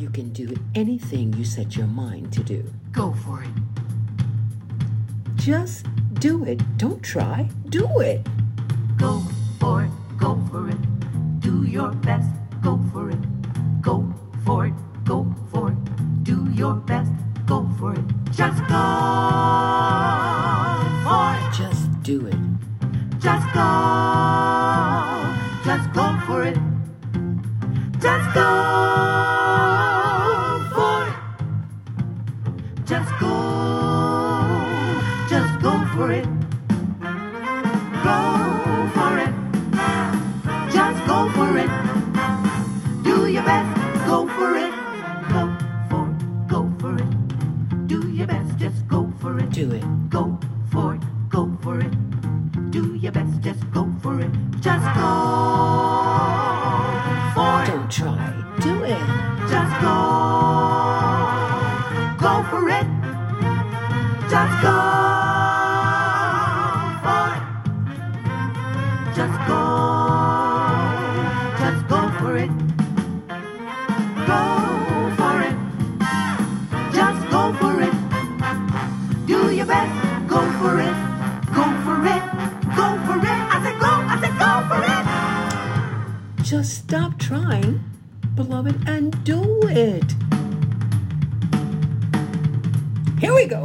you can do anything you set your mind to do. Go for it. Just do it. Don't try. Do it. Go for it. Go for it. Do your best. Go for it. Go for it. Go for it. Do your best. Go for it. Just go for it. Just do it. Just go. Just go. Just go for it. Just go for it. Just go. Just go for it. Go for it. Just go for it. Do your best. Go for it. Go for it. Go for it. I said go. I said go for it. Just stop trying, beloved, and do it. Here we go.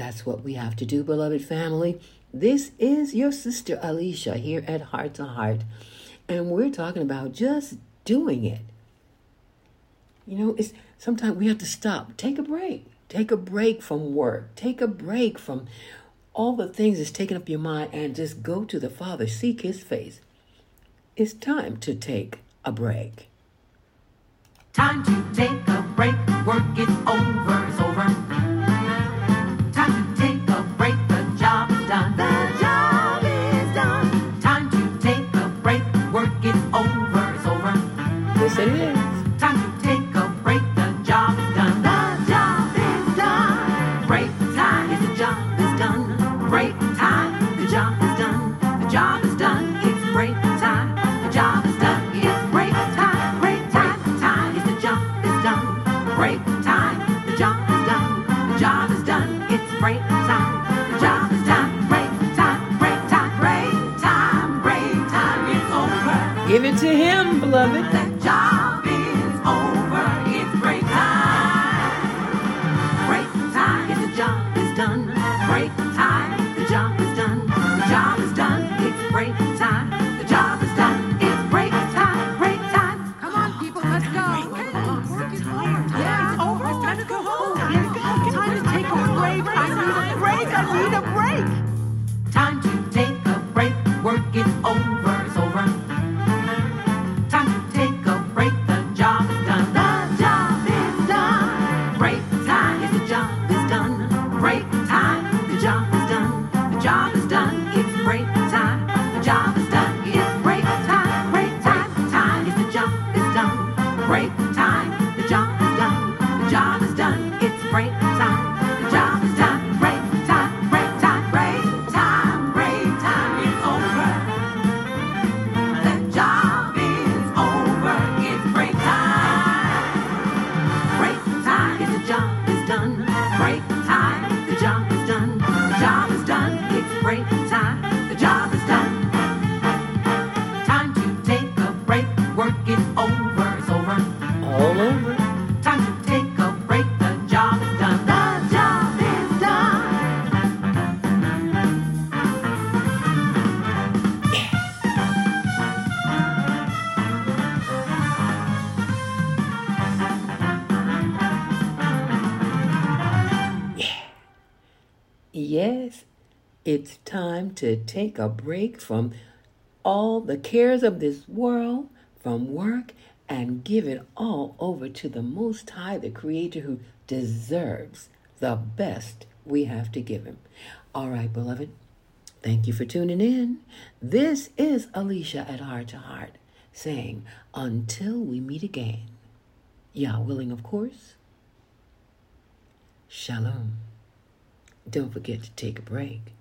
That's what we have to do, beloved family. This is your sister Alicia here at Heart to Heart, and we're talking about just doing it. You know, it's sometimes we have to stop, take a break, take a break from work, take a break from all the things that's taking up your mind, and just go to the Father, seek His face. It's time to take a break. Time to take a break. Work is over. Give it to Him, beloved. The job is over. It's break time. Break time. Yes, the job is done. Break time. The job is done. The job is done. It's break time. The job is done. It's break time. Break time. Come on, people, let's go. Work is over. Yeah, it's over. It's time to go home. It's time to take a break. I need a break. I need a break. Time to take a break. Work is over. Job is done. Break time. The job is done. The job is done. It's break time. The job is done. It's break time. Break time. Time. Yes, the job is done. Break time. The job is done. The job is done. It's break time. It's it's time to take a break from all the cares of this world, from work, and give it all over to the Most High, the Creator who deserves the best we have to give Him. All right, beloved, thank you for tuning in. This is Alicia at Heart to Heart saying, until we meet again, Yah willing, of course, Shalom. Don't forget to take a break.